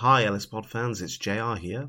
Hi, Ellis Pod fans, it's JR here.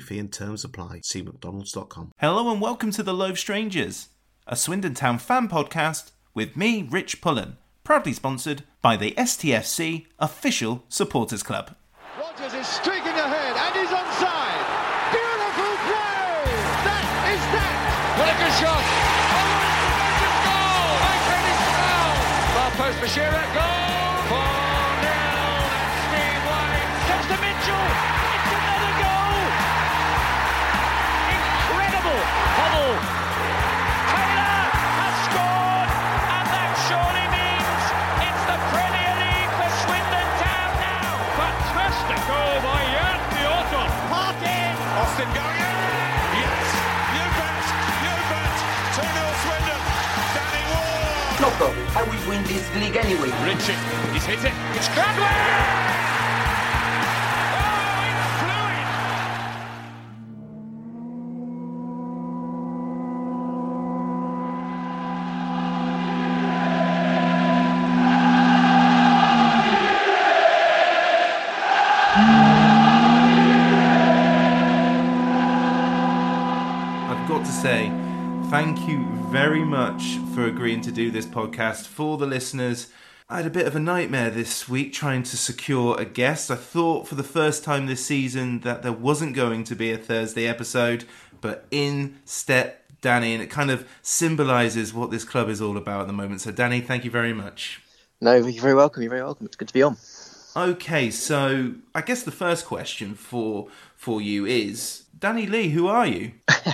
fee and terms apply. See McDonald's.com. Hello and welcome to The Loaf Strangers, a Swindon Town fan podcast with me, Rich Pullen, proudly sponsored by the STFC Official Supporters Club. Rogers is streaking ahead and he's onside. Beautiful play! That is that! What a good shot! Oh, what a tremendous goal! Manfred is! Far post for Shearer, goal! I will win this league anyway. Richard, he's hit it. It's Cradwell! For agreeing to do this podcast for the listeners. I had a bit of a nightmare this week trying to secure a guest. I thought for the first time this season that there wasn't going to be a Thursday episode, but in step Danny, and it kind of symbolises what this club is all about at the moment. So, Danny, thank you very much. No, you're very welcome. You're very welcome. It's good to be on. Okay, so I guess the first question for for you is Danny Lee. Who are you?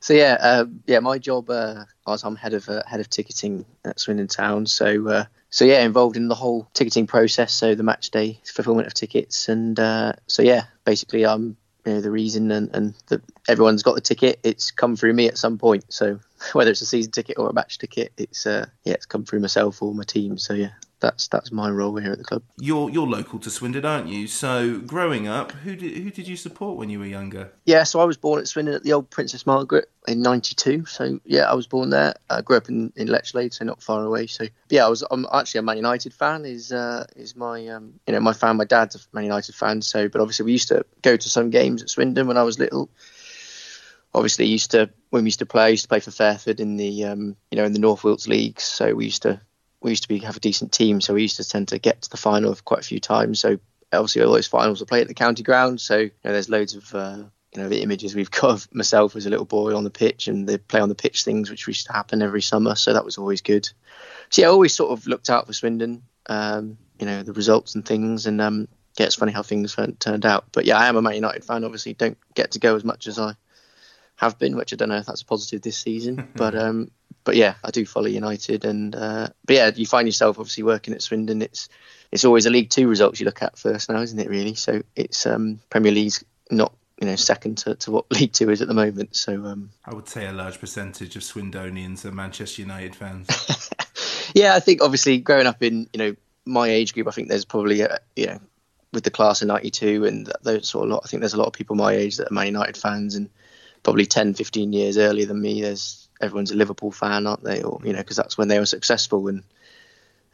So yeah, uh, yeah, my job. Uh, I was I'm head of uh, head of ticketing at Swindon Town. So uh, so yeah, involved in the whole ticketing process. So the match day fulfilment of tickets, and uh, so yeah, basically I'm you know the reason, and and the, everyone's got the ticket. It's come through me at some point. So whether it's a season ticket or a match ticket, it's uh, yeah, it's come through myself or my team. So yeah, that's that's my role here at the club. You're you're local to Swindon, aren't you? So growing up, who did who did you support when you were younger? Yeah, so I was born at Swindon at the old Princess Margaret in '92. So yeah, I was born there. I grew up in, in Lechlade, so not far away. So yeah, I was. I'm actually a Man United fan. Is uh, is my um, you know my fan. My dad's a Man United fan. So, but obviously we used to go to some games at Swindon when I was little. Obviously, used to when we used to play, I used to play for Fairford in the um, you know in the North Wilts leagues. So we used to we used to be have a decent team. So we used to tend to get to the final quite a few times. So obviously all those finals were played at the county ground. So you know, there's loads of uh, you know the images we've got of myself as a little boy on the pitch and the play on the pitch things which used to happen every summer. So that was always good. So yeah, I always sort of looked out for Swindon. Um, you know the results and things, and um, yeah, it's funny how things turned turned out. But yeah, I am a Man United fan. Obviously, don't get to go as much as I have been, which I don't know if that's a positive this season. but um, but yeah, I do follow United, and uh, but yeah, you find yourself obviously working at Swindon. It's it's always a League Two results you look at first now, isn't it? Really, so it's um, Premier League's not you know second to, to what League Two is at the moment. So um, I would say a large percentage of Swindonians are Manchester United fans. yeah, I think obviously growing up in you know my age group, I think there's probably a, you know with the class of '92 and those sort of lot. I think there's a lot of people my age that are Man United fans, and probably 10, 15 years earlier than me. There's everyone's a Liverpool fan, aren't they? Or you know, because that's when they were successful. And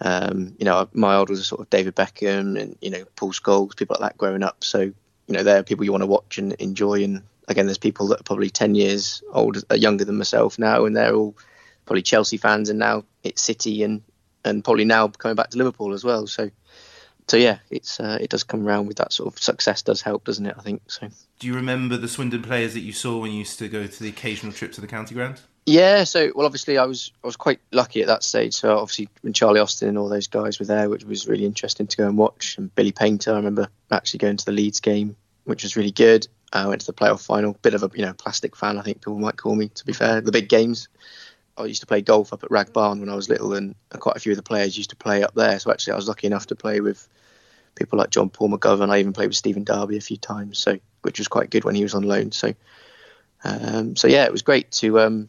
um, you know, my old was a sort of David Beckham and you know Paul Scholes, people like that growing up. So you know they're people you want to watch and enjoy. And again, there's people that are probably ten years older, uh, younger than myself now, and they're all probably Chelsea fans, and now it's City, and and probably now coming back to Liverpool as well. So. So yeah, it's uh, it does come around with that sort of success does help, doesn't it? I think so. Do you remember the Swindon players that you saw when you used to go to the occasional trip to the county ground? Yeah, so well, obviously, I was I was quite lucky at that stage. So obviously, when Charlie Austin and all those guys were there, which was really interesting to go and watch. And Billy Paynter, I remember actually going to the Leeds game, which was really good. I went to the playoff final. Bit of a you know plastic fan, I think people might call me. To be fair, the big games. I used to play golf up at Wrag Barn when I was little, and quite a few of the players used to play up there. So actually, I was lucky enough to play with people like Jon-Paul McGovern. I even played with Stephen Darby a few times, so which was quite good when he was on loan. So, um, so yeah, it was great to um,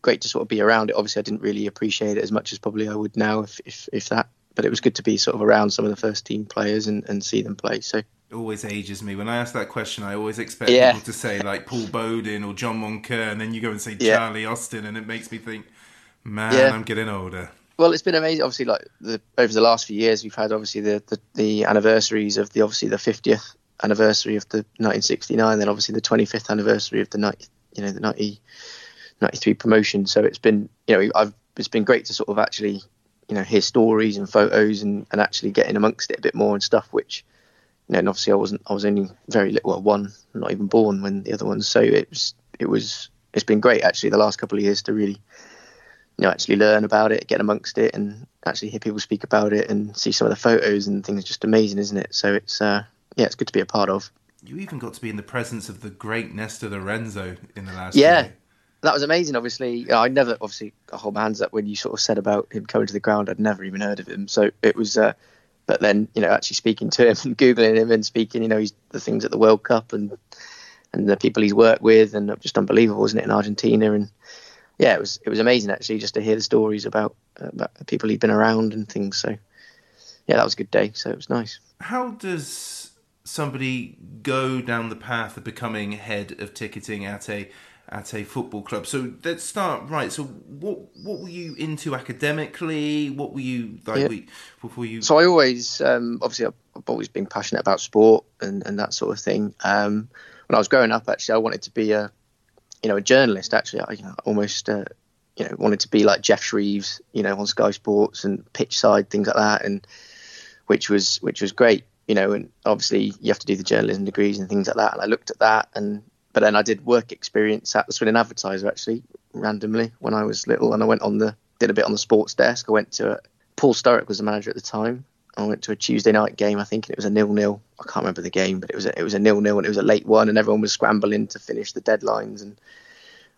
great to sort of be around it. Obviously, I didn't really appreciate it as much as probably I would now, if if, if that. But it was good to be sort of around some of the first team players and, and see them play. So always ages me when I ask that question. I always expect Yeah. people to say like Paul Bodin or John Moncur, and then you go and say Yeah. Charlie Austin, and it makes me think, man, Yeah. I'm getting older. Well, it's been amazing. Obviously, like the over the last few years, we've had obviously the, the, the anniversaries of the obviously the 50th anniversary of the 1969, then obviously the 25th anniversary of the 90, you know the 90, 93 promotion. So it's been you know I've it's been great to sort of actually you know hear stories and photos and, and actually getting amongst it a bit more and stuff. Which know, and obviously I wasn't I was only very little, well, one, not even born when the other ones. So it was it was it's been great actually the last couple of years to really you know actually learn about it, get amongst it, and actually hear people speak about it and see some of the photos and things. Just amazing, isn't it? So it's uh, yeah, it's good to be a part of. You even got to be in the presence of the great Nestor Lorenzo in the last Yeah, year. that was amazing. Obviously, I never obviously I hold my hands up when you sort of said about him coming to the ground. I'd never even heard of him, so it was. Uh, but then you know actually speaking to him and googling him and speaking, you know, he's the things at the World Cup and and the people he's worked with and just unbelievable, wasn't it, in Argentina and yeah, it was it was amazing actually just to hear the stories about about people he'd been around and things. So yeah, that was a good day. So it was nice. How does somebody go down the path of becoming head of ticketing at a at a football club? So let's start right. So what what were you into academically? What were you like? Yeah. we- Before you So I always, um, obviously, I've I've always been passionate about sport and, and that sort of thing. Um, when I was growing up, actually, I wanted to be a, you know, a journalist. Actually, I you know, almost, uh, you know, wanted to be like Geoff Shreeves, you know, on Sky Sports and pitch side things like that, and which was which was great, you know. And obviously, you have to do the journalism degrees and things like that. And I looked at that, and but then I did work experience at the Swindon Advertiser actually randomly when I was little, and I went on the did a bit on the sports desk. I went to a, Paul Sturrock was the manager at the time. I went to a Tuesday night game, I think, and it was a nil-nil. I can't remember the game, but it was a, it was a nil-nil, and it was a late one, and everyone was scrambling to finish the deadlines and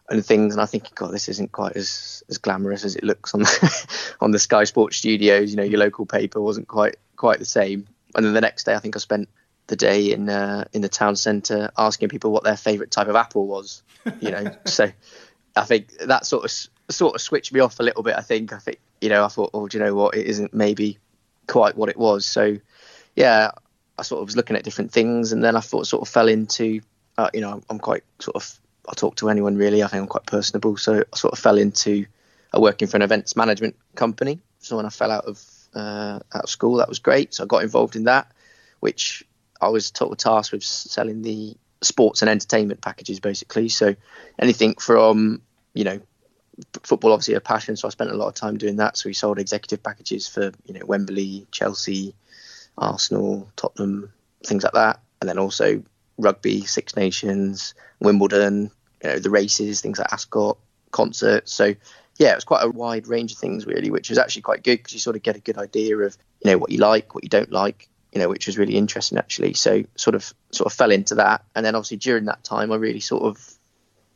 and things. And I think, God, this isn't quite as as glamorous as it looks on the, on the Sky Sports studios. You know, your local paper wasn't quite quite the same. And then the next day, I think I spent the day in uh, in the town centre asking people what their favourite type of apple was. You know, so I think that sort of sort of switched me off a little bit. I think I think you know I thought, oh, do you know what? It isn't maybe quite what it was. So yeah, I sort of was looking at different things, and then I thought sort of fell into uh, you know I'm quite sort of I talk to anyone really. I think I'm quite personable, so I sort of fell into uh, working for an events management company. So when I fell out of uh, out of school, that was great. So I got involved in that, which I was of tasked with selling the sports and entertainment packages basically. So anything from you know football obviously a passion, so I spent a lot of time doing that. So we sold executive packages for you know Wembley, Chelsea, Arsenal, Tottenham, things like that, and then also rugby, Six Nations, Wimbledon, you know the races, things like Ascot, concerts. So yeah, it was quite a wide range of things really, which was actually quite good because you sort of get a good idea of you know what you like, what you don't like, you know, which was really interesting actually. So sort of sort of fell into that, and then obviously during that time, I really sort of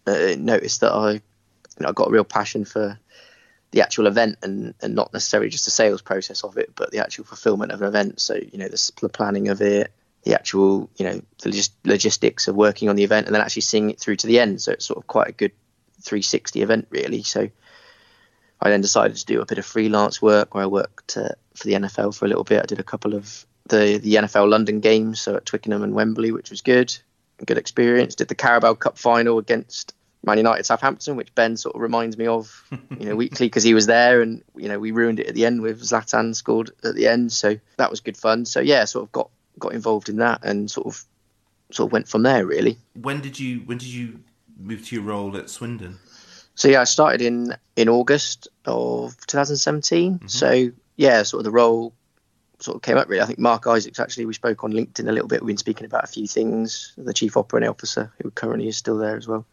uh, noticed that I, you know, I got a real passion for the actual event and, and not necessarily just the sales process of it, but the actual fulfillment of an event. So you know, the, planning of it, the actual you know the logis- logistics of working on the event, and then actually seeing it through to the end. So it's sort of quite a good 360 event really. So I then decided to do a bit of freelance work where I worked uh, for the NFL for a little bit. I did a couple of the the NFL London games, so at Twickenham and Wembley, which was good, good experience. Did the Carabao Cup final against Man United Southampton, which Ben sort of reminds me of, you know, weekly because he was there, and you know we ruined it at the end with Zlatan scored at the end, so that was good fun. So yeah, sort of got got involved in that and sort of sort of went from there really. When did you when did you move to your role at Swindon? So yeah, I started in in August of 2017. Mm-hmm. So yeah, sort of the role sort of came up really. I think Mark Isaacs actually we spoke on LinkedIn a little bit. We've been speaking about a few things. The chief operating officer who currently is still there as well.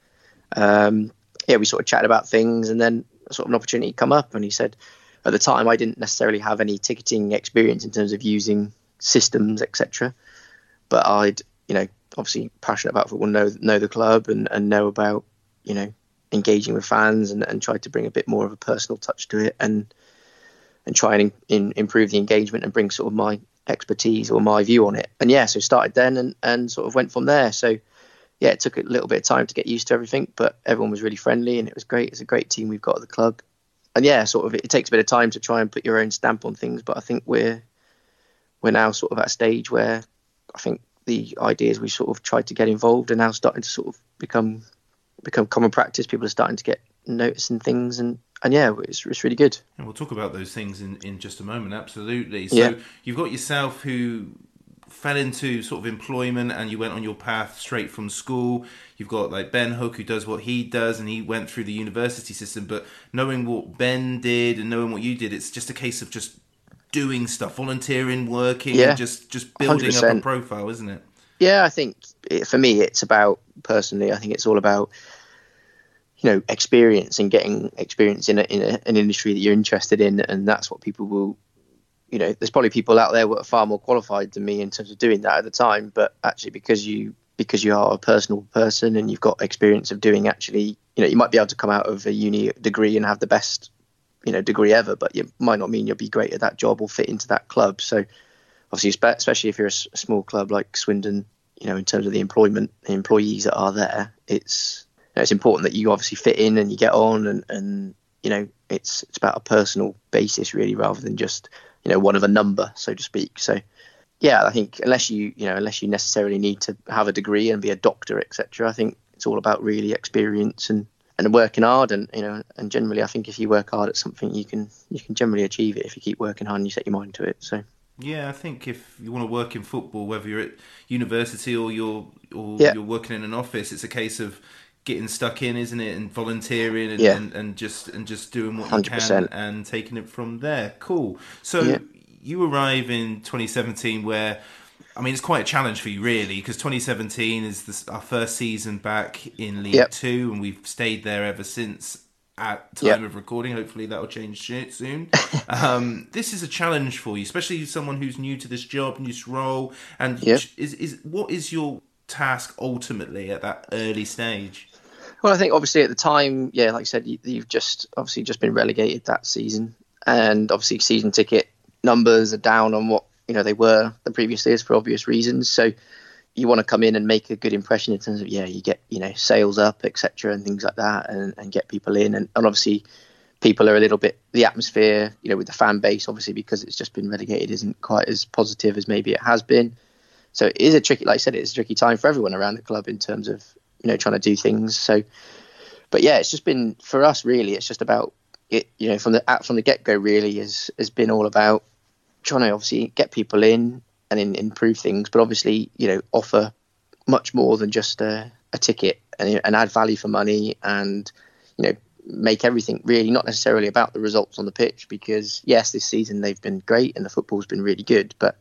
Um, yeah, we sort of chatted about things, and then sort of an opportunity come up, and he said at the time I didn't necessarily have any ticketing experience in terms of using systems, etc. But I'd you know obviously passionate about football, know know the club, and and know about you know engaging with fans, and and try to bring a bit more of a personal touch to it, and and try and in, improve the engagement and bring sort of my expertise or my view on it. And yeah, so started then and, and sort of went from there. So yeah, it took a little bit of time to get used to everything, but everyone was really friendly and it was great. It's a great team we've got at the club. And yeah, sort of it, it takes a bit of time to try and put your own stamp on things, but I think we're we're now sort of at a stage where I think the ideas we sort of tried to get involved are now starting to sort of become become common practice. People are starting to get noticing things and and yeah, it's, it's really good. And we'll talk about those things in, in just a moment. Absolutely. So yeah. you've got yourself who fell into sort of employment and you went on your path straight from school. You've got like Ben Hook who does what he does and he went through the university system. But knowing what Ben did and knowing what you did, it's just a case of just doing stuff, volunteering, working, yeah. just just building 100%. up a profile, isn't it? Yeah, I think it, for me, it's about personally. I think it's all about you know experience and getting experience in, a, in a, an industry that you're interested in and that's what people will you know there's probably people out there who are far more qualified than me in terms of doing that at the time but actually because you because you are a personal person and you've got experience of doing actually you know you might be able to come out of a uni degree and have the best you know degree ever but it might not mean you'll be great at that job or fit into that club so obviously especially if you're a small club like swindon you know in terms of the employment the employees that are there it's know, it's important that you obviously fit in and you get on and, and you know it's it's about a personal basis really rather than just you know one of a number so to speak. So yeah i think unless you you know unless you necessarily need to have a degree and be a doctor etc i think it's all about really experience and and working hard and you know and generally i think if you work hard at something you can you can generally achieve it if you keep working hard and you set your mind to it. So yeah, I think if you want to work in football, whether you're at university or you're or yeah. you're working in an office, it's a case of getting stuck in, isn't it? And volunteering and, yeah. and, and, just and just doing what 100%. you can and taking it from there. Cool. So yeah. you arrive in 2017 where I mean, it's quite a challenge for you, really, because 2017 is this, our first season back in League yep. Two, and we've stayed there ever since. At time yep. of recording, hopefully that will change soon. um, this is a challenge for you, especially someone who's new to this job, new this role. And yep. is is what is your task ultimately at that early stage? Well, I think obviously at the time, yeah, like I said, you, have just obviously just been relegated that season, and obviously season ticket numbers are down on what you know they were the previous years for obvious reasons. So you want to come in and make a good impression in terms of yeah, you get you know sales up, etc., and things like that, and, and get people in, and, and obviously people are a little bit the atmosphere, you know, with the fan base, obviously because it's just been relegated, isn't quite as positive as maybe it has been. So it is a tricky, like I said, it's a tricky time for everyone around the club in terms of you know trying to do things. So, but yeah, it's just been for us really. It's just about it. You know, from the from the get go, really has has been all about trying to obviously get people in and in, improve things, but obviously you know offer much more than just a, a ticket and, and add value for money and you know make everything really not necessarily about the results on the pitch because yes this season they've been great and the football's been really good but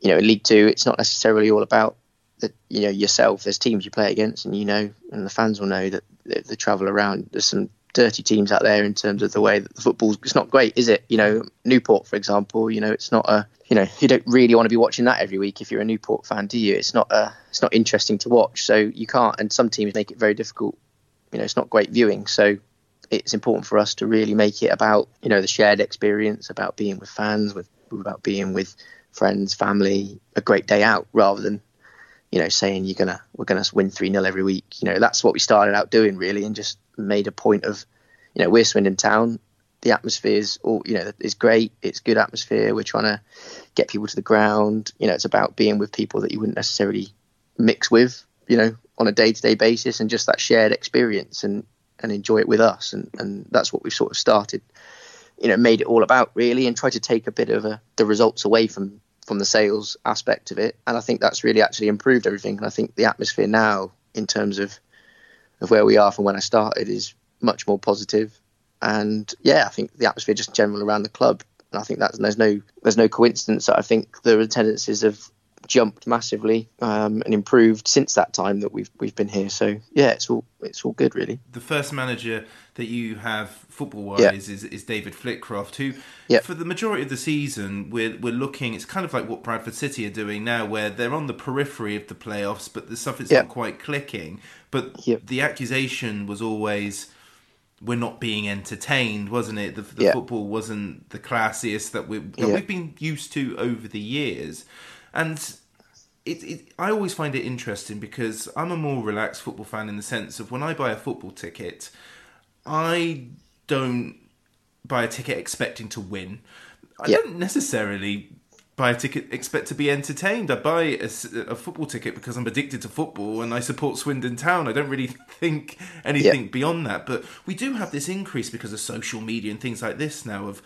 you know in league two it's not necessarily all about that you know yourself. There's teams you play against, and you know, and the fans will know that they, they travel around. There's some dirty teams out there in terms of the way that the football's. It's not great, is it? You know, Newport, for example. You know, it's not a. You know, you don't really want to be watching that every week if you're a Newport fan, do you? It's not a. It's not interesting to watch, so you can't. And some teams make it very difficult. You know, it's not great viewing, so it's important for us to really make it about you know the shared experience, about being with fans, with about being with friends, family, a great day out, rather than you know, saying you're gonna we're gonna win three 0 every week. You know, that's what we started out doing really, and just made a point of, you know, we're Swindon Town. The atmosphere is all you know is great. It's good atmosphere. We're trying to get people to the ground. You know, it's about being with people that you wouldn't necessarily mix with. You know, on a day to day basis, and just that shared experience and and enjoy it with us. And and that's what we've sort of started. You know, made it all about really, and try to take a bit of a, the results away from from the sales aspect of it, and I think that's really actually improved everything. And I think the atmosphere now, in terms of of where we are from when I started, is much more positive. And yeah, I think the atmosphere just general around the club, and I think that there's no there's no coincidence that I think the attendances have jumped massively um, and improved since that time that we've we've been here. So yeah, it's all it's all good really. The first manager that you have football wise Yeah. is, is David Flitcroft, who Yeah. for the majority of the season we're we're looking. It's kind of like what Bradford City are doing now, where they're on the periphery of the playoffs, but the stuff is Yeah. not quite clicking. But the accusation was always. We're not being entertained, wasn't it? The, the Yeah. football wasn't the classiest that, we, that Yeah. we've been used to over the years, and it, it, I always find it interesting because I'm a more relaxed football fan in the sense of when I buy a football ticket, I don't buy a ticket expecting to win. I Yeah. don't necessarily buy a ticket expect to be entertained. I buy a football ticket because I'm addicted to football and I support Swindon Town. I don't really think anything beyond that. But we do have this increase because of social media and things like this now of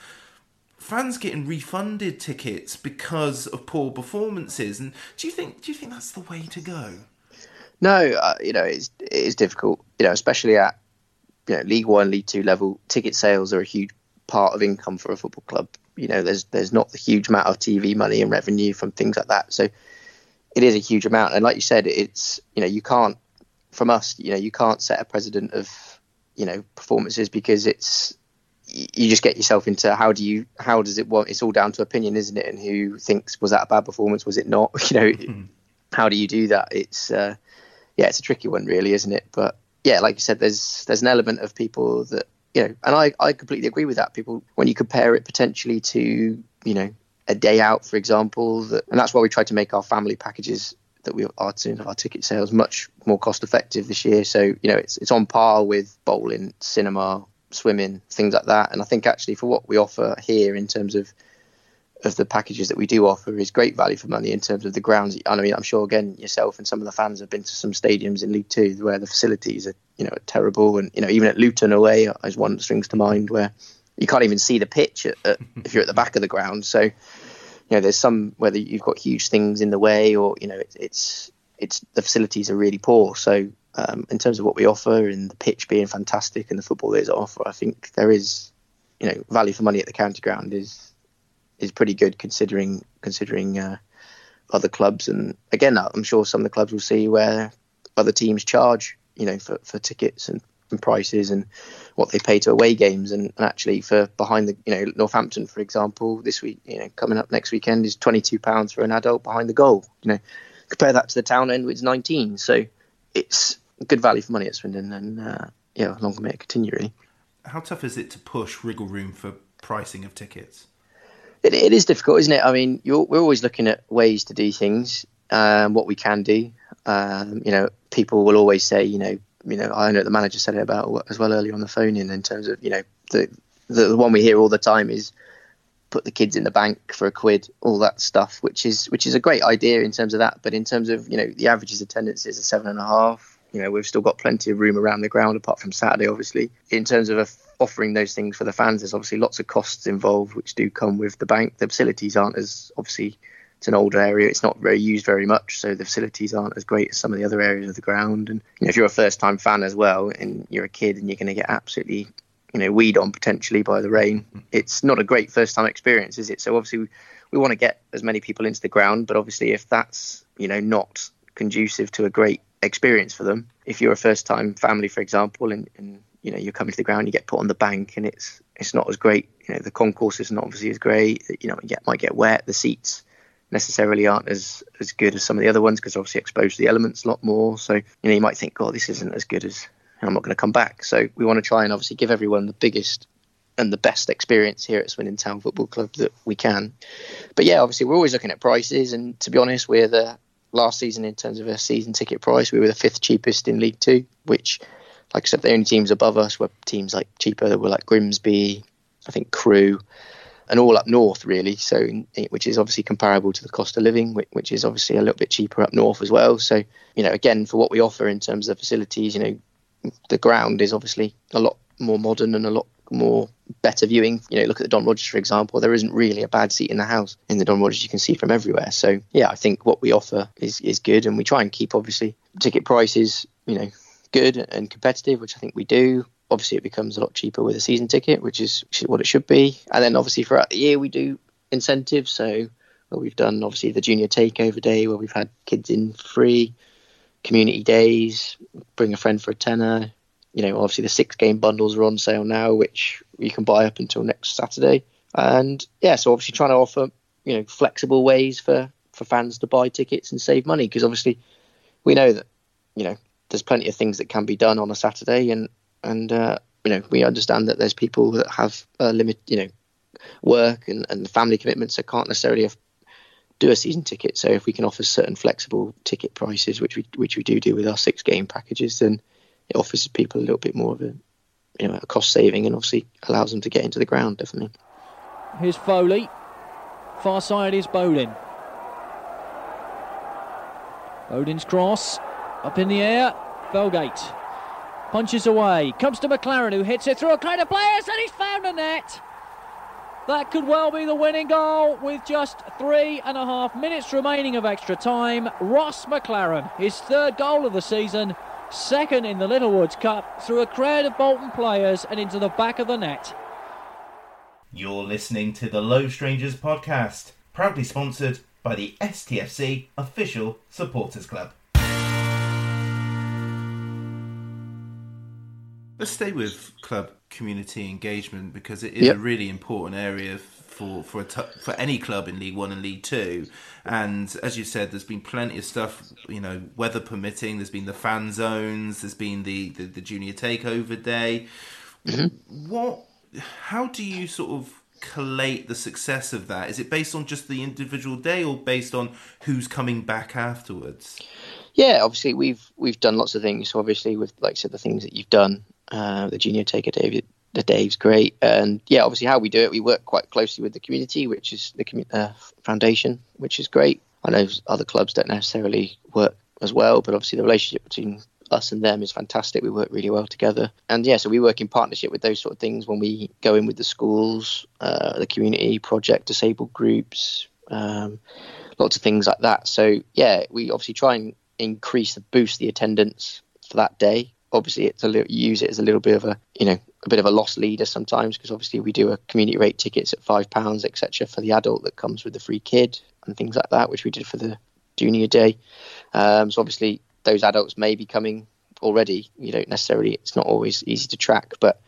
fans getting refunded tickets because of poor performances. And do you think do you think that's the way to go? No, uh, you know it's it is difficult. You know, especially at you know League One, League Two level, ticket sales are a huge part of income for a football club. You know, there's there's not the huge amount of TV money and revenue from things like that. So it is a huge amount. And like you said, it's you know you can't from us. You know, you can't set a precedent of you know performances because it's you just get yourself into how do you how does it want it's all down to opinion isn't it and who thinks was that a bad performance was it not you know how do you do that it's uh yeah, it's a tricky one, really, isn't it? But yeah, like you said, there's there's an element of people that you know, and I I completely agree with that. People when you compare it potentially to you know a day out, for example, that, and that's why we try to make our family packages that we are doing our ticket sales much more cost effective this year. So you know, it's it's on par with bowling, cinema, swimming, things like that. And I think actually for what we offer here in terms of of the packages that we do offer is great value for money in terms of the grounds. I mean, I'm sure again yourself and some of the fans have been to some stadiums in League Two where the facilities are you know terrible, and you know even at Luton away is one that springs to mind where you can't even see the pitch at, at, if you're at the back of the ground. So you know there's some whether you've got huge things in the way or you know it, it's it's the facilities are really poor. So um, in terms of what we offer and the pitch being fantastic and the football is offer, I think there is you know value for money at the county ground is is pretty good considering considering uh, other clubs. And again, I'm sure some of the clubs will see where other teams charge, you know, for, for tickets and, and prices and what they pay to away games. And, and actually, for behind the, you know, Northampton, for example, this week, you know, coming up next weekend is 22 pounds for an adult behind the goal. You know, compare that to the town end, which is 19. So it's good value for money at Swindon, and uh, yeah, long may it continue, really. How tough is it to push wriggle room for pricing of tickets? It, it is difficult, isn't it? I mean, you're, we're always looking at ways to do things, um, what we can do. Um, you know, people will always say, you know, you know, I know the manager said it about as well earlier on the phone in, in terms of, you know, the, the one we hear all the time is put the kids in the bank for a quid, all that stuff, which is which is a great idea in terms of that. But in terms of, you know, the average's attendance is a seven and a half. You know, we've still got plenty of room around the ground apart from Saturday, obviously. In terms of offering those things for the fans, there's obviously lots of costs involved, which do come with the bank. The facilities aren't as obviously it's an older area. It's not very used very much, so the facilities aren't as great as some of the other areas of the ground. And you know, if you're a first-time fan as well, and you're a kid, and you're going to get absolutely you know weed on potentially by the rain, it's not a great first-time experience, is it? So obviously, we, we want to get as many people into the ground, but obviously, if that's you know not conducive to a great experience for them, if you're a first-time family, for example, and, and you know you're coming to the ground, you get put on the bank, and it's it's not as great. You know, the concourse isn't obviously as great. You know, you get, might get wet. The seats necessarily aren't as as good as some of the other ones because obviously exposed to the elements a lot more. So you know, you might think, oh, this isn't as good as I'm not going to come back. So we want to try and obviously give everyone the biggest and the best experience here at Swindon Town Football Club that we can. But yeah, obviously we're always looking at prices, and to be honest, we're the last season in terms of a season ticket price. We were the fifth cheapest in League Two, which, like I said, the only teams above us were teams like cheaper that were like Grimsby, I think Crewe, and all up north really. So, which is obviously comparable to the cost of living, which, is obviously a little bit cheaper up north as well. So, you know, again for what we offer in terms of facilities, you know, the ground is obviously a lot more modern and a lot more better viewing. You know, look at the Don Rogers, for example. There isn't really a bad seat in the house in the Don Rogers. You can see from everywhere. So yeah, I think what we offer is is good, and we try and keep obviously ticket prices, you know, good and competitive, which I think we do. Obviously, it becomes a lot cheaper with a season ticket, which is, what it should be. And then obviously throughout the year we do incentives. So we've done obviously the junior takeover day where we've had kids in free, community days, bring a friend for a tenner. You know, obviously the six game bundles are on sale now, which you can buy up until next Saturday. And yeah, so obviously trying to offer you know flexible ways for for fans to buy tickets and save money because obviously we know that you know there's plenty of things that can be done on a Saturday and and uh, you know we understand that there's people that have a limit you know work and, and family commitments that can't necessarily have, do a season ticket. So if we can offer certain flexible ticket prices, which we which we do do with our six game packages, then it offers people a little bit more of a you know a cost saving and obviously allows them to get into the ground definitely. Here's Foley. Far side is Bowden. Bowden's cross up in the air. Felgate punches away. Comes to McLaren who hits it through a crowd of players and he's found a net. That could well be the winning goal with just three and a half minutes remaining of extra time. Ross McLaren, his third goal of the season, second in the Littlewoods Cup, through a crowd of Bolton players and into the back of the net. You're listening to the Low Strangers podcast, proudly sponsored by the STFC Official Supporters Club. Let's stay with club community engagement because it is yep. a really important area for for t- for any club in League One and League Two. And as you said, there's been plenty of stuff. You know, weather permitting. There's been the fan zones. There's been the the, the junior takeover day. Mm-hmm. What? How do you sort of collate the success of that? Is it based on just the individual day, or based on who's coming back afterwards? Yeah, obviously we've we've done lots of things. Obviously, with like I said, the things that you've done uh, the junior taker David, the Dave's great, and yeah, obviously how we do it, we work quite closely with the community, which is the uh, foundation, which is great. I know other clubs don't necessarily work as well, but obviously the relationship between us and them is fantastic. We work really well together, and yeah, so we work in partnership with those sort of things when we go in with the schools, uh, the community project, disabled groups, um, lots of things like that. So yeah, we obviously try and increase the boost the attendance for that day obviously it's a little, use it as a little bit of a you know a bit of a loss leader sometimes because obviously we do a community rate tickets at five pounds etc for the adult that comes with the free kid and things like that which we did for the junior day. Um, so obviously those adults may be coming already. You don't necessarily it's not always easy to track but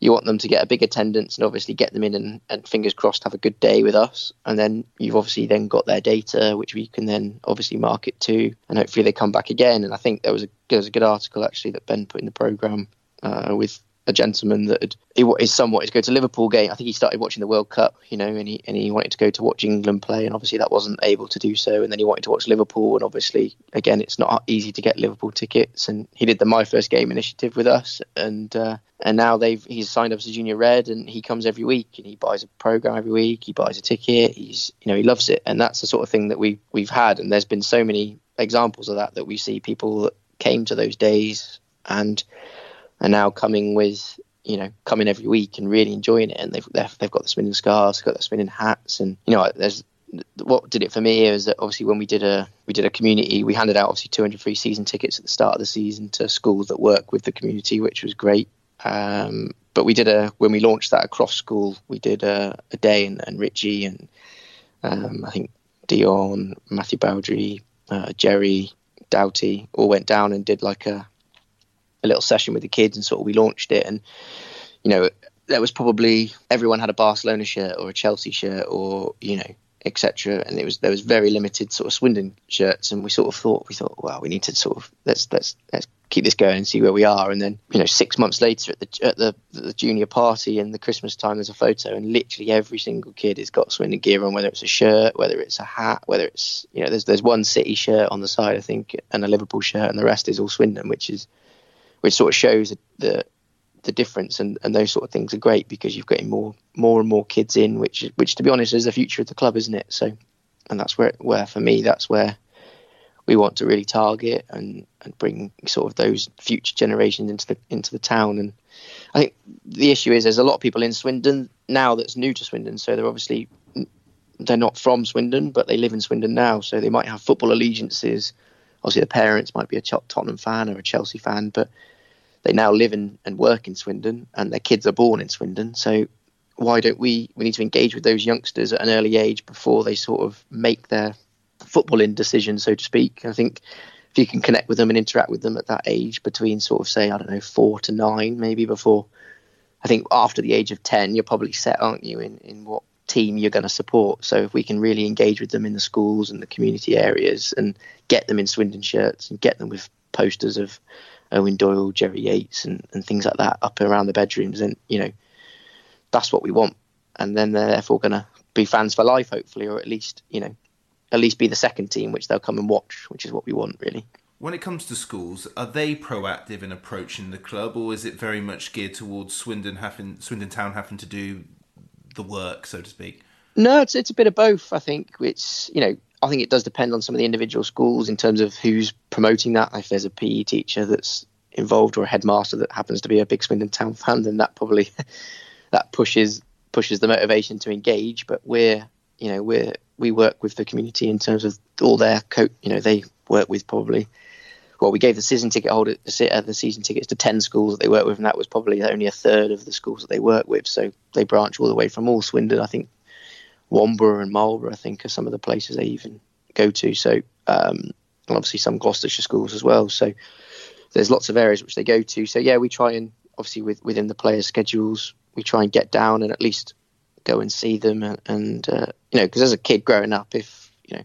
you want them to get a big attendance and obviously get them in and, and fingers crossed have a good day with us. And then you've obviously then got their data which we can then obviously market to and hopefully they come back again. And i think there was a there was a good article actually that ben put in the program uh, with a gentleman that had, he, son wanted to go to Liverpool game. I think he started watching the World Cup, you know, and he and he wanted to go to watch England play, and obviously that wasn't able to do so. And then he wanted to watch Liverpool, and obviously again it's not easy to get Liverpool tickets. And he did the My First Game initiative with us, and uh, and now they've he's signed up as a junior red, and he comes every week, and he buys a program every week, he buys a ticket, he's you know he loves it, and that's the sort of thing that we we've had, and there's been so many examples of that that we see people that came to those days and are now coming with you know coming every week and really enjoying it. And they've they've got the spinning scarves, they've got the spinning hats. And you know there's what did it for me is that obviously when we did a we did a community we handed out obviously 200 free season tickets at the start of the season to schools that work with the community which was great. Um, but we did a when we launched that across school we did a, a day and, and Richie and um, I think Dion Matthew Bowdry uh, Jerry Doughty all went down and did like a a little session with the kids and sort of we launched it and you know there was probably everyone had a Barcelona shirt or a Chelsea shirt or you know etc and it was there was very limited sort of Swindon shirts and we sort of thought we thought well we need to sort of let's let's let's keep this going and see where we are. And then you know six months later at the at the, the junior party and the Christmas time there's a photo and literally every single kid has got Swindon gear on whether it's a shirt whether it's a hat whether it's you know there's there's one City shirt on the side I think and a Liverpool shirt and the rest is all Swindon which is which sort of shows the the difference and, and those sort of things are great because you've got more more and more kids in which which to be honest is the future of the club isn't it so and that's where where for me that's where we want to really target and, and bring sort of those future generations into the into the town. And I think the issue is there's a lot of people in Swindon now that's new to Swindon, so they're obviously they're not from Swindon, but they live in Swindon now, so they might have football allegiances. Obviously, the parents might be a Tottenham fan or a Chelsea fan, but they now live in and work in Swindon, and their kids are born in Swindon. So why don't we? We need to engage with those youngsters at an early age before they sort of make their footballing decision, so to speak. I think if you can connect with them and interact with them at that age, between sort of say I don't know four to nine, maybe before. I think after the age of ten, you're probably set, aren't you, in, in what team you're going to support. So if we can really engage with them in the schools and the community areas and get them in Swindon shirts and get them with posters of Eoin Doyle, Jerry Yates, and, and things like that up around the bedrooms, and you know, that's what we want. And then they're therefore going to be fans for life, hopefully, or at least you know, at least be the second team, which they'll come and watch, which is what we want, really. When it comes to schools, are they proactive in approaching the club, or is it very much geared towards Swindon having Swindon Town having to do the work, so to speak? No, it's it's a bit of both. I think it's you know I think it does depend on some of the individual schools in terms of who's promoting that. If there's a PE teacher that's involved or a headmaster that happens to be a big Swindon Town fan, then that probably that pushes pushes the motivation to engage. But we're you know we're we work with the community in terms of all their co- you know they work with probably well, we gave the season ticket holder uh, the season tickets to ten schools that they work with, and that was probably only a third of the schools that they work with. So they branch all the way from all Swindon, I think, Womber and Marlborough, I think, are some of the places they even go to. So um, obviously some Gloucestershire schools as well. So there's lots of areas which they go to. So yeah, we try and obviously with, within the players' schedules, we try and get down and at least go and see them. And, and uh, you know, because as a kid growing up, if you know,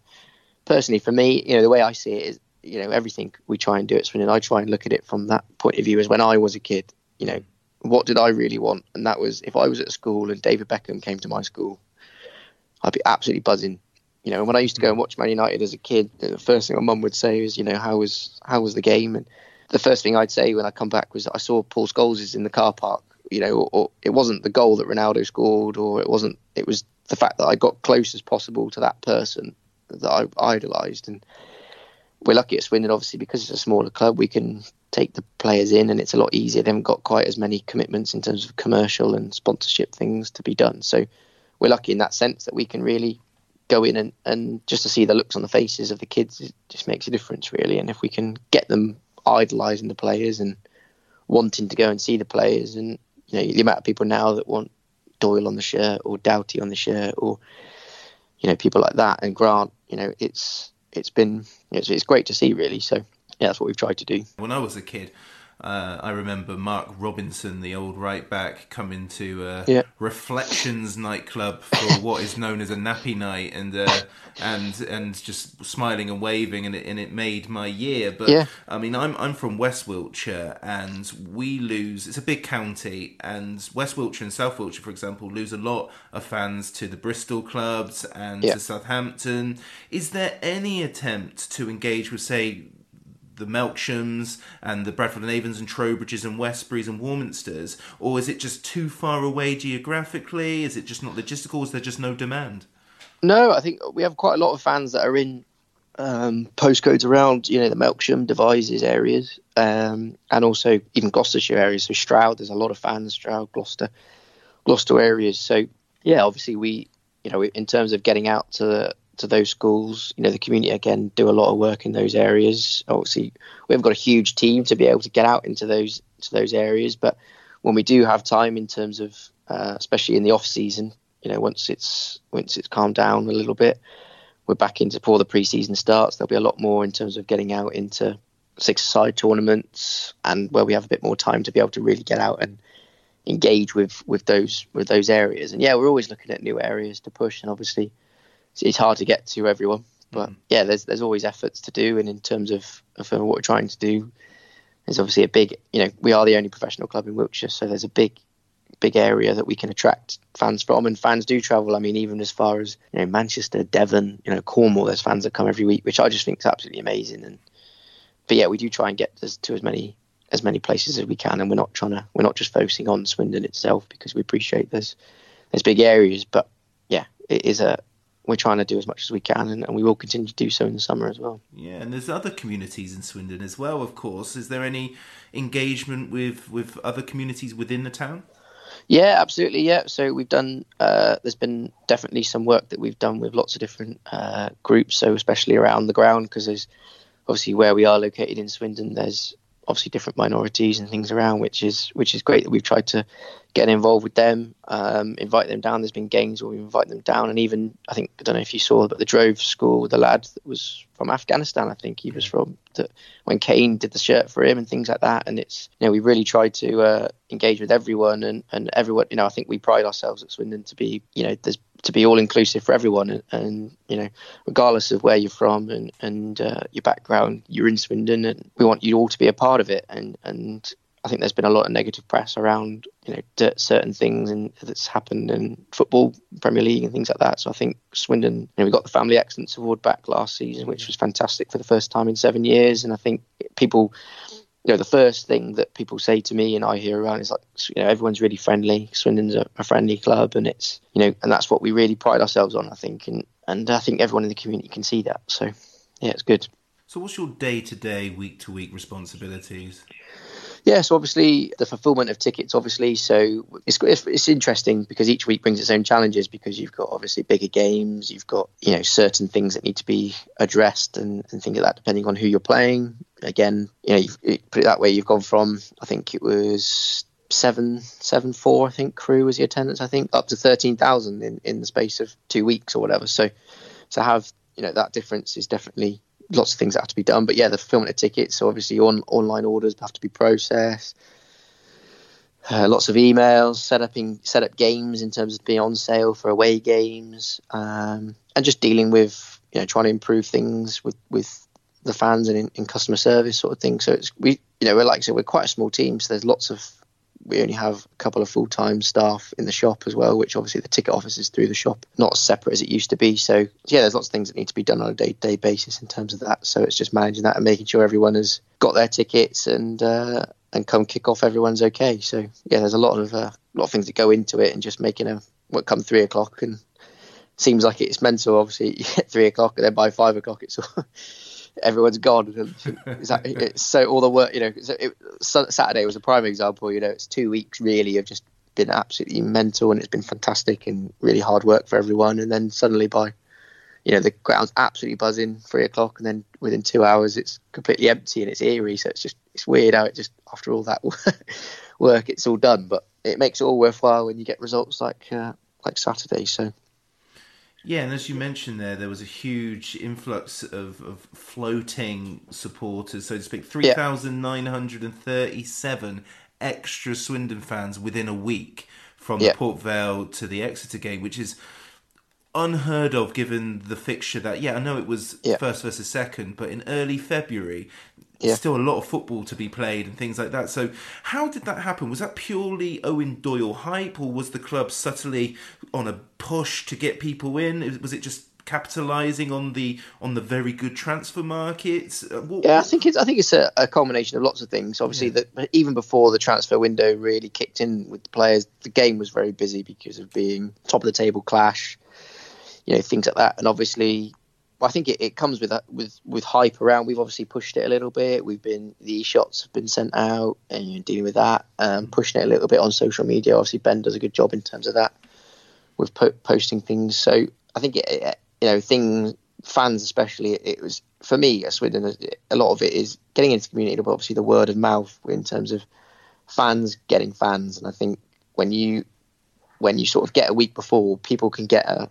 personally for me, you know, the way I see it is you know everything we try and do at Swindon, I try and look at it from that point of view as when I was a kid. You know, what did I really want? And that was if I was at school and David Beckham came to my school, I'd be absolutely buzzing. You know, and when I used to go and watch Man United as a kid, the first thing my mum would say was, you know, how was how was the game? And the first thing I'd say when I come back was I saw Paul Scholes is in the car park. You know, or, or it wasn't the goal that Ronaldo scored, or it wasn't. It was the fact that I got close as possible to that person that I idolised and we're lucky at Swindon, obviously, because it's a smaller club. We can take the players in, and it's a lot easier. They haven't got quite as many commitments in terms of commercial and sponsorship things to be done. So we're lucky in that sense that we can really go in and, and just to see the looks on the faces of the kids it just makes a difference, really. And if we can get them idolising the players and wanting to go and see the players, and you know the amount of people now that want Doyle on the shirt or Doughty on the shirt or you know people like that and Grant, you know it's it's been it's, it's great to see really. So yeah, that's what we've tried to do. When I was a kid, uh, I remember Mark Robinson, the old right back, coming to uh, yeah. Reflections nightclub for what is known as a nappy night, and uh, and and just smiling and waving, and it, and it made my year. But yeah. I mean, I'm I'm from West Wiltshire, and we lose. It's a big county, and West Wiltshire and South Wiltshire, for example, lose a lot of fans to the Bristol clubs and yeah. to Southampton. Is there any attempt to engage with, say? The Melkshams and the Bradford and Avons and Trowbridges and Westburys and Warminsters, or is it just too far away geographically? Is it just not logistical? Is there just no demand? No, I think we have quite a lot of fans that are in um, postcodes around, you know, the Melksham, Devizes areas, um, and also even Gloucestershire areas. So Stroud, there's a lot of fans, Stroud, Gloucester, Gloucester areas. So yeah, obviously we, you know, in terms of getting out to to those schools. You know, the community again do a lot of work in those areas. Obviously, we haven't got a huge team to be able to get out into those to those areas, but when we do have time in terms of, uh, especially in the off season, you know, once it's once it's calmed down a little bit, we're back into before the preseason starts. There'll be a lot more in terms of getting out into six-side tournaments and where we have a bit more time to be able to really get out and engage with with those with those areas. And yeah, we're always looking at new areas to push, and obviously it's hard to get to everyone. But mm. yeah, there's there's always efforts to do, and in terms of, of what we're trying to do, there's obviously a big, you know, we are the only professional club in Wiltshire, so there's a big, big area that we can attract fans from, and fans do travel. I mean, even as far as you know, Manchester, Devon, you know, Cornwall, there's fans that come every week, which I just think is absolutely amazing. And but yeah, we do try and get to, to as many as many places as we can, and we're not trying to, we're not just focusing on Swindon itself because we appreciate there's there's big areas, but yeah, it is a we're trying to do as much as we can, and, and we will continue to do so in the summer as well. Yeah, and there's other communities in Swindon as well, of course. Is there any engagement with with other communities within the town? Yeah, absolutely. Yeah, so we've done. Uh, there's been definitely some work that we've done with lots of different uh, groups. So especially around the ground, because there's obviously where we are located in Swindon. There's obviously different minorities and things around, which is which is great that we've tried to get involved with them, um, invite them down. There's been games where we invite them down, and even I think I don't know if you saw, but the Drove School, the lad that was from Afghanistan, I think he was from. The, when Kane did the shirt for him and things like that, and it's you know we really tried to uh, engage with everyone and and everyone. You know I think we pride ourselves at Swindon to be you know there's to be all inclusive for everyone, and, and, you know, regardless of where you're from and and uh, your background, you're in Swindon, and we want you all to be a part of it. And and I think there's been a lot of negative press around you know certain things and that's happened in football, Premier League, and things like that. So I think Swindon, you know, we got the Family Excellence Award back last season, which was fantastic for the first time in seven years, and I think people you know, the first thing that people say to me and I hear around is like, you know, everyone's really friendly. Swindon's a, a, friendly club, and it's, you know, and that's what we really pride ourselves on, I think, and and I think everyone in the community can see that. So, yeah, it's good. So, what's your day to day, week to week responsibilities? Yeah, so obviously the fulfillment of tickets, obviously. So it's, it's, interesting because each week brings its own challenges because you've got obviously bigger games, you've got you know certain things that need to be addressed and, and things like that depending on who you're playing. Again, you know, put it that way, you've gone from I think it was seven seven four I think Crewe was the attendance I think up to thirteen thousand in in the space of two weeks or whatever. So to have you know that difference is definitely lots of things that have to be done. But yeah, the fulfillment of tickets, so obviously on online orders have to be processed. Uh, lots of emails, set up in, set up games in terms of being on sale for away games, um, and just dealing with you know trying to improve things with with the fans and in, in customer service sort of thing. So it's we you know we're like I said we're quite a small team, so there's lots of we only have a couple of full time staff in the shop as well, which obviously the ticket office is through the shop, not as separate as it used to be. So, yeah, there's lots of things that need to be done on a day to day basis in terms of that. So, it's just managing that and making sure everyone has got their tickets and, uh, and come kick off, everyone's okay. So, yeah, there's a lot of, uh, lot of things that go into it and just making a, what come three o'clock and seems like it's mental. Obviously, you get three o'clock and then by five o'clock, it's all. everyone's gone. it's so all the work, you know. It, Saturday was a prime example. You know, it's two weeks really of just been absolutely mental, and it's been fantastic and really hard work for everyone. And then suddenly by, you know, the ground's absolutely buzzing, three o'clock, and then within two hours it's completely empty and it's eerie. So it's just it's weird how it just after all that work, it's all done. But it makes it all worthwhile when you get results like uh, like Saturday. So yeah, and as you mentioned there, there was a huge influx of, of floating supporters, so to speak. 3,937 extra Swindon fans within a week from yeah. the Port Vale to the Exeter game, which is unheard of given the fixture that, yeah, I know it was yeah. first versus second, but in early February, yeah. still a lot of football to be played and things like that. So, how did that happen? Was that purely Eoin Doyle hype, or was the club subtly on a push to get people in? Was it just capitalizing on the on the very good transfer markets? Uh, what, yeah, I think it's I think it's a, a combination of lots of things. Obviously, yeah. that even before the transfer window really kicked in with the players, the game was very busy because of being top of the table clash, you know, things like that. And obviously, I think it, it comes with with with hype around. We've obviously pushed it a little bit. We've been the shots have been sent out and dealing with that, um, pushing it a little bit on social media. Obviously, Ben does a good job in terms of that with po- posting things. So I think it, it, you know things fans especially it was for me at Swindon a lot of it is getting into the community, but obviously the word of mouth in terms of fans getting fans. And I think when you when you sort of get a week before, people can get a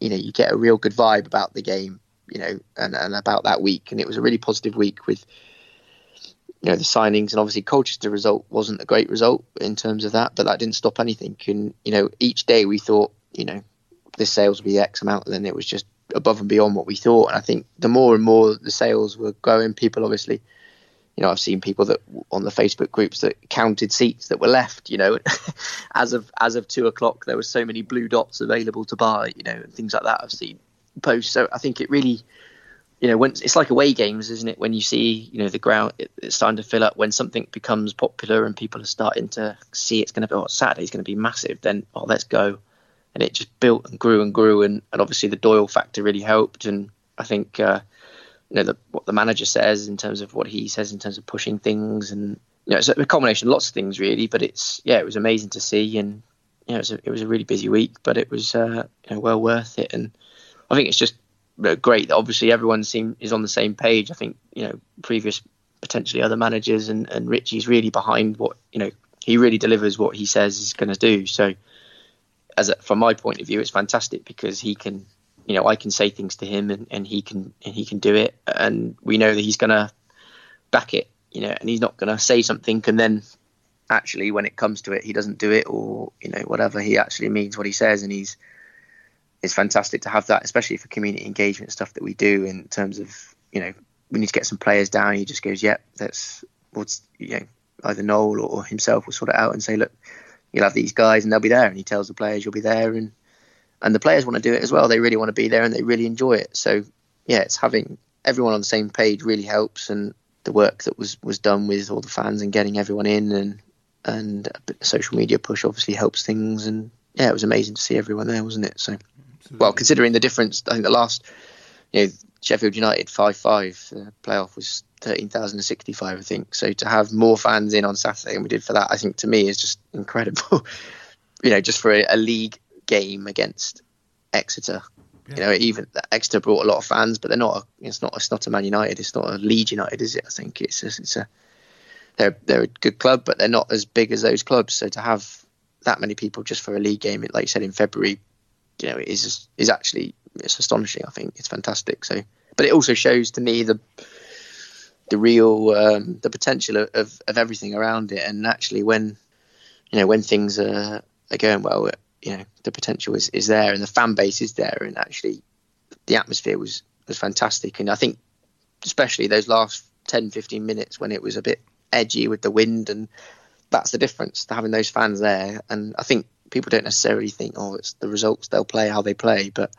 you know you get a real good vibe about the game, you know, and, and about that week. And it was a really positive week with you know the signings and obviously Colchester result wasn't a great result in terms of that, but that didn't stop anything. And you know each day we thought you know this sales will be X amount, and then it was just above and beyond what we thought. And I think the more and more the sales were going, people obviously you know, I've seen people that on the Facebook groups that counted seats that were left. You know, as of as of two o'clock, there were so many blue dots available to buy. You know, and things like that. I've seen posts. So I think it really, you know, when it's like away games, isn't it? When you see, you know, the ground it, it's starting to fill up. When something becomes popular and people are starting to see it's going to be oh, Saturday's going to be massive, then oh, let's go. and it just built and grew and grew, and, and obviously the Doyle factor really helped, and I think uh, you know the, what the manager says in terms of what he says in terms of pushing things, and you know it's a combination of lots of things really, but it's yeah it was amazing to see, and you know it was a, it was a really busy week, but it was uh, you know, well worth it, and I think it's just great that obviously everyone seem is on the same page. I think you know previous potentially other managers and and Richie's really behind what you know he really delivers what he says he's going to do. So as a, from my point of view, it's fantastic because he can you know I can say things to him and, and he can and he can do it, and we know that he's to back it. You know, and he's not to say something and then actually when it comes to it he doesn't do it or you know whatever he actually means what he says and he's it's fantastic to have that, especially for community engagement stuff that we do in terms of you know we need to get some players down. He just goes, "Yep, yeah, that's what's you know either Noel or himself will sort it out and say, look, you'll have these guys and they'll be there." And he tells the players, "You'll be there," and and the players want to do it as well. They really want to be there and they really enjoy it. So yeah, it's having everyone on the same page really helps, and the work that was was done with all the fans and getting everyone in and and a bit social media push obviously helps things and yeah, it was amazing to see everyone there, wasn't it? So well, considering the difference, I think the last, you know, Sheffield United five five the playoff was thirteen thousand and sixty five, I think. So to have more fans in on Saturday than we did for that, I think to me is just incredible. you know, just for a, a, league game against Exeter. Yeah. You know, even Exeter brought a lot of fans, but they're not. A, it's not. It's not a Man United. It's not a Leeds United, is it? I think it's. A, it's a. They're they're a good club, but they're not as big as those clubs. So to have that many people just for a league game, like you said in February, you know is is actually it's astonishing. I think it's fantastic. So, but it also shows to me the the real um, the potential of, of, of everything around it. And actually, when you know when things are, are going well, you know the potential is, is there, and the fan base is there, and actually the atmosphere was was fantastic. And I think especially those last 10, 15 minutes when it was a bit edgy with the wind and that's the difference to having those fans there. And I think people don't necessarily think, oh, it's the results they'll play how they play, but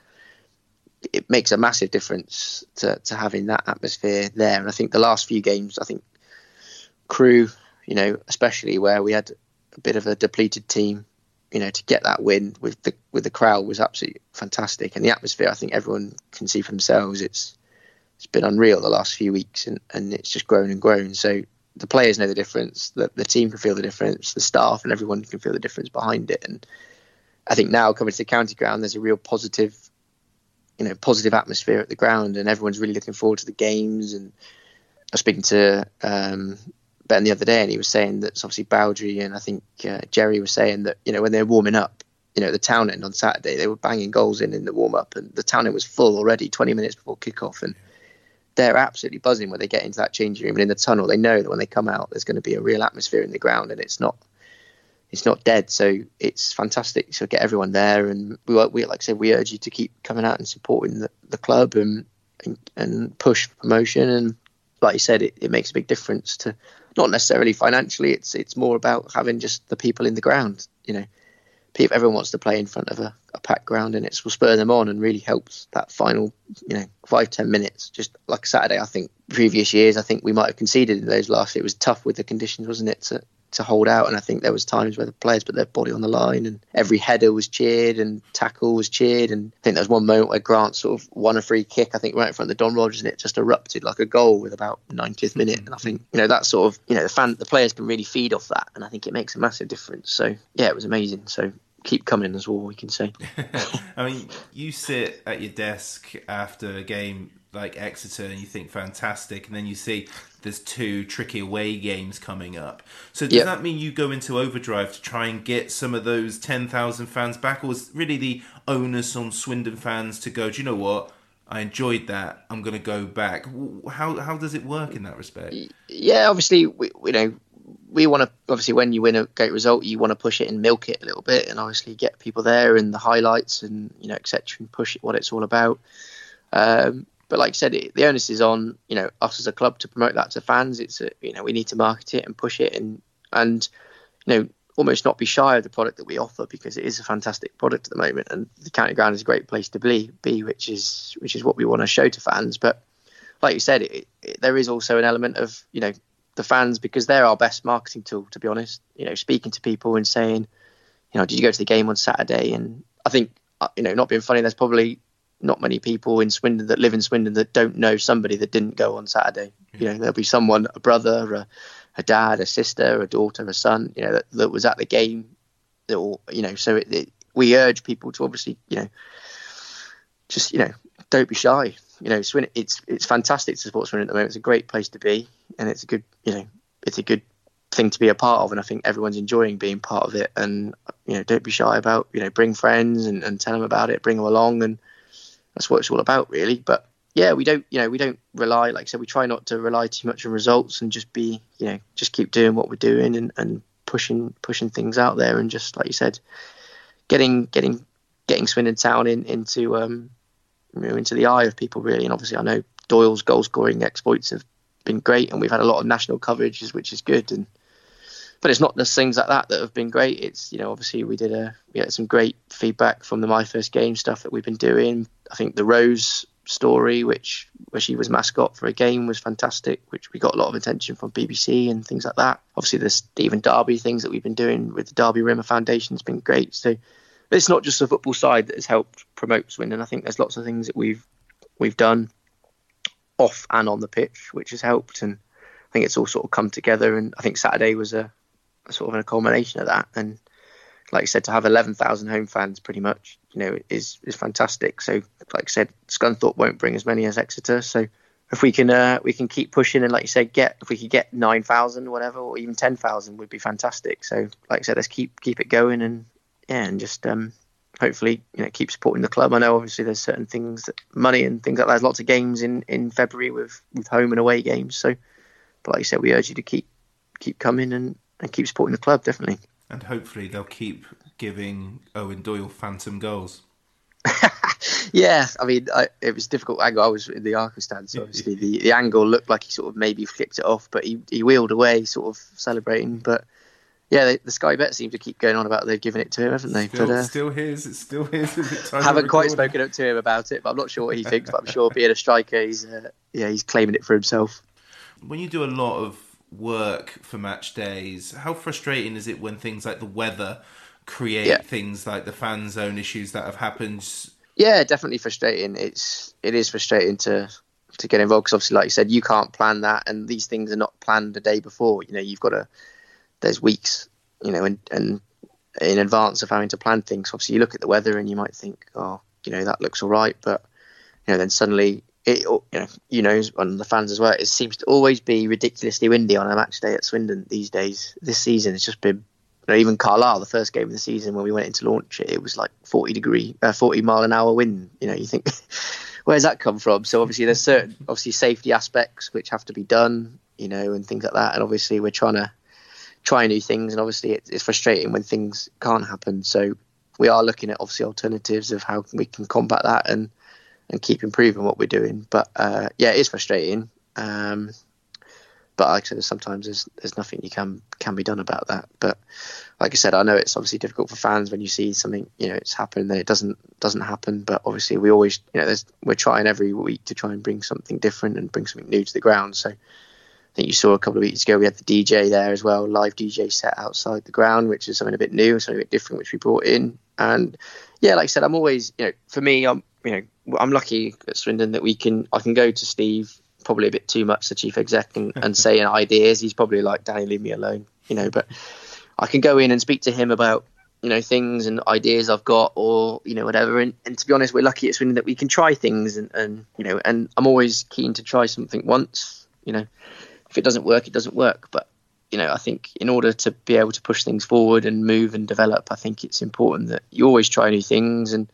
it makes a massive difference to, to having that atmosphere there. And I think the last few games, I think Crewe you know, especially where we had a bit of a depleted team, you know, to get that win with the with the crowd was absolutely fantastic. And the atmosphere, I think everyone can see for themselves. It's it's been unreal the last few weeks, and, and it's just grown and grown. So the players know the difference, the, the team can feel the difference, the staff and everyone can feel the difference behind it. And I think now coming to the county ground, there's a real positive, you know, positive atmosphere at the ground, and everyone's really looking forward to the games. And I was speaking to um, The other day, and he was saying that obviously Baudry and I think uh, Jerry was saying that you know when they're warming up, you know, the town end on Saturday, they were banging goals in in the warm up, and the town end was full already, 20 minutes before kickoff, and they're absolutely buzzing when they get into that changing room and in the tunnel. They know that when they come out, there's going to be a real atmosphere in the ground, and it's not it's not dead. So it's fantastic. So get everyone there, and we, we like I said, we urge you to keep coming out and supporting the, the club and, and, and push promotion. And like you said, it, it makes a big difference to not necessarily financially. It's it's more about having just the people in the ground. You know, people, everyone wants to play in front of a, a packed ground, and it will spur them on and really helps that final, you know, five ten minutes. Just like Saturday, I think previous years, I think we might have conceded in those last. It was tough with the conditions, wasn't it, to to hold out. And I think there was times where the players put their body on the line, and every header was cheered and tackle was cheered. And I think there was one moment where Grant sort of won a free kick, I think right in front of the Don Rogers, and it just erupted like a goal with about 90th minute. Mm-hmm. And I think you know that sort of you know the fan, the players can really feed off that, and I think it makes a massive difference. So yeah, it was amazing. So keep coming as well. We can say. I mean, you sit at your desk after a game like Exeter and you think fantastic, and then you see there's two tricky away games coming up. So does yep. that mean you go into overdrive to try and get some of those ten thousand fans back, or is really the onus on Swindon fans to go? Do you know what? I enjoyed that. I'm going to go back. How how does it work in that respect? Yeah, obviously, we, you know, we want to obviously when you win a great result, you want to push it and milk it a little bit, and obviously get people there and the highlights and you know etc. and push it what it's all about. Um, but like I said, it, the onus is on you know us as a club to promote that to fans. It's a, you know we need to market it and push it and and you know almost not be shy of the product that we offer because it is a fantastic product at the moment and the county ground is a great place to be, be which is which is what we want to show to fans. But like you said, it, it, there is also an element of you know the fans because they're our best marketing tool. To be honest, you know, speaking to people and saying, you know, did you go to the game on Saturday? And I think uh, you know, not being funny, there's probably not many people in Swindon that live in Swindon that don't know somebody that didn't go on Saturday. You know, there'll be someone, a brother, a, a dad, a sister, a daughter, a son, you know, that, that was at the game. That all, you know, so it, it, we urge people to obviously, you know, just you know, don't be shy. You know, Swindon, it's it's fantastic to support Swindon at the moment. It's a great place to be, and it's a good, you know, it's a good thing to be a part of and I think everyone's enjoying being part of it and you know don't be shy about you know bring friends and, and tell them about it bring them along and that's what it's all about really. But yeah we don't you know we don't rely like I said we try not to rely too much on results and just be you know just keep doing what we're doing and, and pushing pushing things out there and just like you said getting getting getting Swindon Town in into um you know, into the eye of people really. And obviously I know Doyle's goal scoring exploits have been great and we've had a lot of national coverages, which is good. And but it's not just things like that that have been great. It's you know obviously we did a we had some great feedback from the my first game stuff that we've been doing. I think the Rose story, which where she was mascot for a game, was fantastic. Which we got a lot of attention from BBC and things like that. Obviously the Stephen Darby things that we've been doing with the Darby Rimmer Foundation has been great. So it's not just the football side that has helped promote Swindon. I think there's lots of things that we've we've done off and on the pitch, which has helped and. I think it's all sort of come together, and I think Saturday was a, sort of a culmination of that. And like I said, to have 11,000 home fans pretty much, you know, is is fantastic. So, like I said, Scunthorpe won't bring as many as Exeter. So, if we can uh, we can keep pushing and like you said, get if we could get 9,000 or whatever, or even 10,000 would be fantastic. So, like I said, let's keep keep it going and yeah, and just um, hopefully you know keep supporting the club. I know obviously there's certain things, that, money and things like that. There's lots of games in in February with with home and away games. So, but like you said, we urge you to keep keep coming and and keep supporting the club, definitely. And hopefully they'll keep giving Eoin Doyle phantom goals. yeah, I mean, I, it was difficult angle. I was in the Arco stand, so obviously the, the angle looked like he sort of maybe flicked it off, but he, he wheeled away, sort of celebrating. But yeah, they, the Sky Bet seem to keep going on about they've given it to him, haven't they? Still, but, uh, still his. It's still his. Haven't quite spoken up to him about it, but I'm not sure what he thinks. But I'm sure being a striker, he's uh, yeah, he's claiming it for himself. When you do a lot of work for match days, how frustrating is it when things like the weather create yeah. things like the fan zone issues that have happened? Yeah, definitely frustrating. It's it is frustrating to to get involved because obviously, like you said, you can't plan that, and these things are not planned the day before. You know, you've got to. There's weeks, you know, and and in advance of having to plan things. Obviously, you look at the weather and you might think, oh, you know, that looks all right, but you know, then suddenly it, you know, you know, on the fans as well. It seems to always be ridiculously windy on a match day at Swindon these days. This season, it's just been. You know, even Carlisle, the first game of the season when we went into launch it, it was like 40 degree, uh, 40 mile an hour wind. You know, you think, where's that come from? So obviously there's certain, obviously safety aspects which have to be done, you know, and things like that. And obviously we're trying to try new things, and obviously it's, it's frustrating when things can't happen. So we are looking at obviously alternatives of how we can combat that and and keep improving what we're doing. But uh, yeah, it is frustrating. Um, but like I said, sometimes there's there's nothing you can can be done about that. But like I said, I know it's obviously difficult for fans when you see something you know it's happened then it doesn't doesn't happen. But obviously we always you know we're trying every week to try and bring something different and bring something new to the ground. So I think you saw a couple of weeks ago we had the DJ there as well, live DJ set outside the ground, which is something a bit new, something a bit different, which we brought in. And yeah, like I said, I'm always you know for me I'm you know I'm lucky at Swindon that we can I can go to Steve probably a bit too much the chief exec and, and saying ideas. He's probably like, Danny, leave me alone, you know. But I can go in and speak to him about you know things and ideas I've got or you know whatever. And, and to be honest, we're lucky at Swindon that we can try things and, and you know and I'm always keen to try something once. You know, if it doesn't work, it doesn't work. But you know, I think in order to be able to push things forward and move and develop, I think it's important that you always try new things and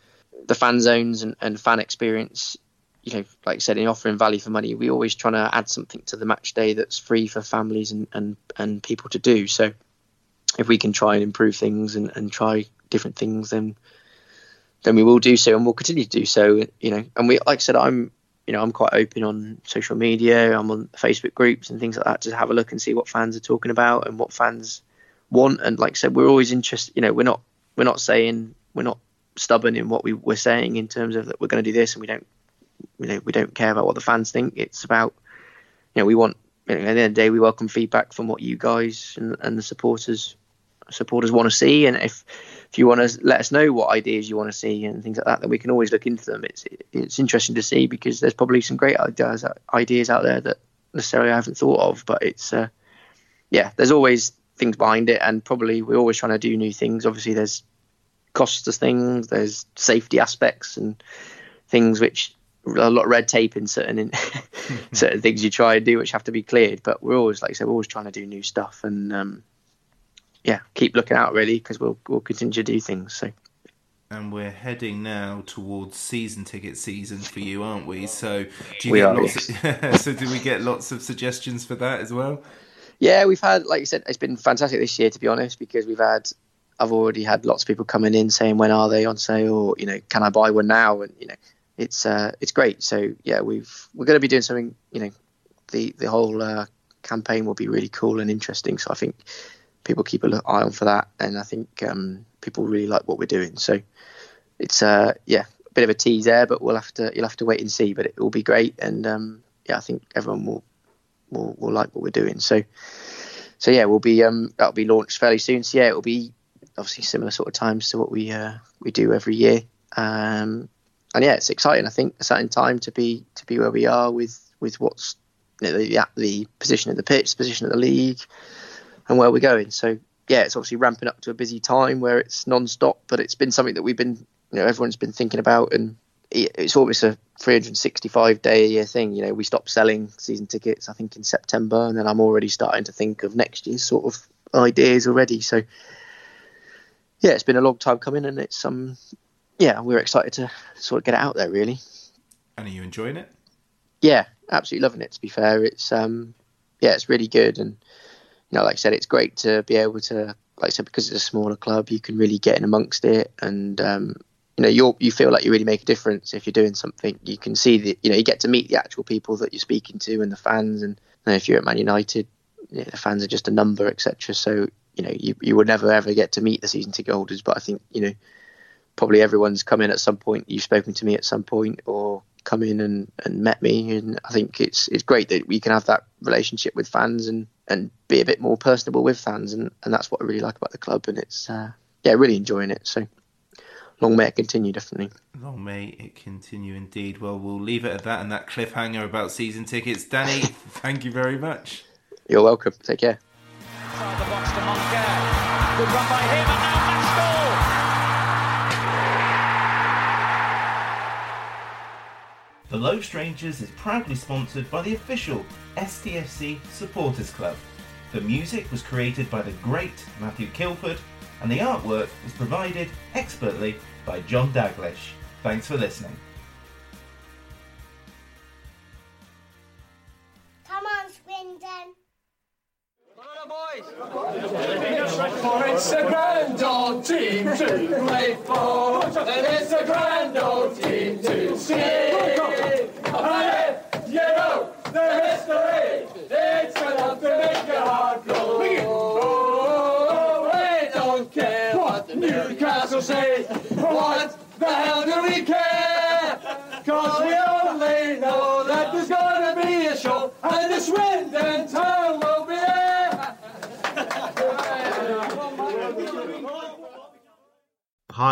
the fan zones and, and fan experience you know, like I said, in offering value for money, we always trying to add something to the match day that's free for families and, and, and people to do. So if we can try and improve things and, and try different things, then then we will do so and we'll continue to do so. You know, and we like I said, I'm you know, I'm quite open on social media, I'm on Facebook groups and things like that to have a look and see what fans are talking about and what fans want. And like I said, we're always interested you know, we're not we're not saying we're not stubborn in what we were saying in terms of that we're going to do this and we don't you know we don't care about what the fans think. It's about you know we want you know, at the end of the day we welcome feedback from what you guys and, and the supporters supporters want to see. And if if you want to let us know what ideas you want to see and things like that, then we can always look into them. It's it's interesting to see because there's probably some great ideas ideas out there that necessarily I haven't thought of, but it's uh, yeah, there's always things behind it, and probably we're always trying to do new things. Obviously, there's costs of things, there's safety aspects, and things which a lot of red tape in certain in, certain things you try and do which have to be cleared. But we're always, like I said, we're always trying to do new stuff, and um, yeah, keep looking out really because we'll we'll continue to do things. So. And we're heading now towards season ticket season for you, aren't we? So do you we get are, lots? yes. Of, so do we get lots of suggestions for that as well? Yeah, we've had, like you said, it's been fantastic this year to be honest because we've had, I've already had lots of people coming in saying when are they on sale or you know can I buy one now and you know it's uh it's great. So yeah, we've we're going to be doing something you know the the whole uh, campaign will be really cool and interesting. So I think people keep an eye on for that, and I think um, people really like what we're doing. So it's uh yeah a bit of a tease there, but we'll have to you'll have to wait and see. But it will be great, and um, yeah, I think everyone will will will like what we're doing. So so yeah, we'll be um that'll be launched fairly soon. So yeah, it'll be obviously similar sort of times to what we uh we do every year. Um and yeah, it's exciting. I think exciting time to be to be where we are with with what's you know, the the position of the pitch, position of the league, and where we're going. So yeah, it's obviously ramping up to a busy time where it's non-stop, but it's been something that we've been you know everyone's been thinking about, and it's almost a 365 day a year thing. You know, we stopped selling season tickets I think in September, and then I'm already starting to think of next year's sort of ideas already. So yeah, it's been a long time coming, and it's um yeah, we're excited to sort of get it out there really. And are you enjoying it? Yeah, absolutely loving it. To be fair, it's um, yeah, it's really good, and you know, like I said, it's great to be able to, like I said, because it's a smaller club, you can really get in amongst it, and um, you know, you you feel like you really make a difference if you're doing something. You can see the, you know, you get to meet the actual people that you're speaking to and the fans, and you know, if you're at Man United, you know, the fans are just a number, etc. So you know, you you would never ever get to meet the season ticket holders, but I think you know probably everyone's come in at some point. You've spoken to me at some point, or come in and, and met me, and I think it's it's great that we can have that relationship with fans and, and be a bit more personable with fans, and, and that's what I really like about the club, and it's uh, yeah, really enjoying it. So long may it continue, definitely. Long may it continue indeed. Well, we'll leave it at that and that cliffhanger about season tickets. Danny, thank you very much. You're welcome. Take care. Inside the box to Moncur. Good run by him, and now Maxwell. The Low Strangers is proudly sponsored by the official STFC Supporters Club. The music was created by the great Matthew Kilford, and the artwork was provided expertly by John Daglish. Thanks for listening.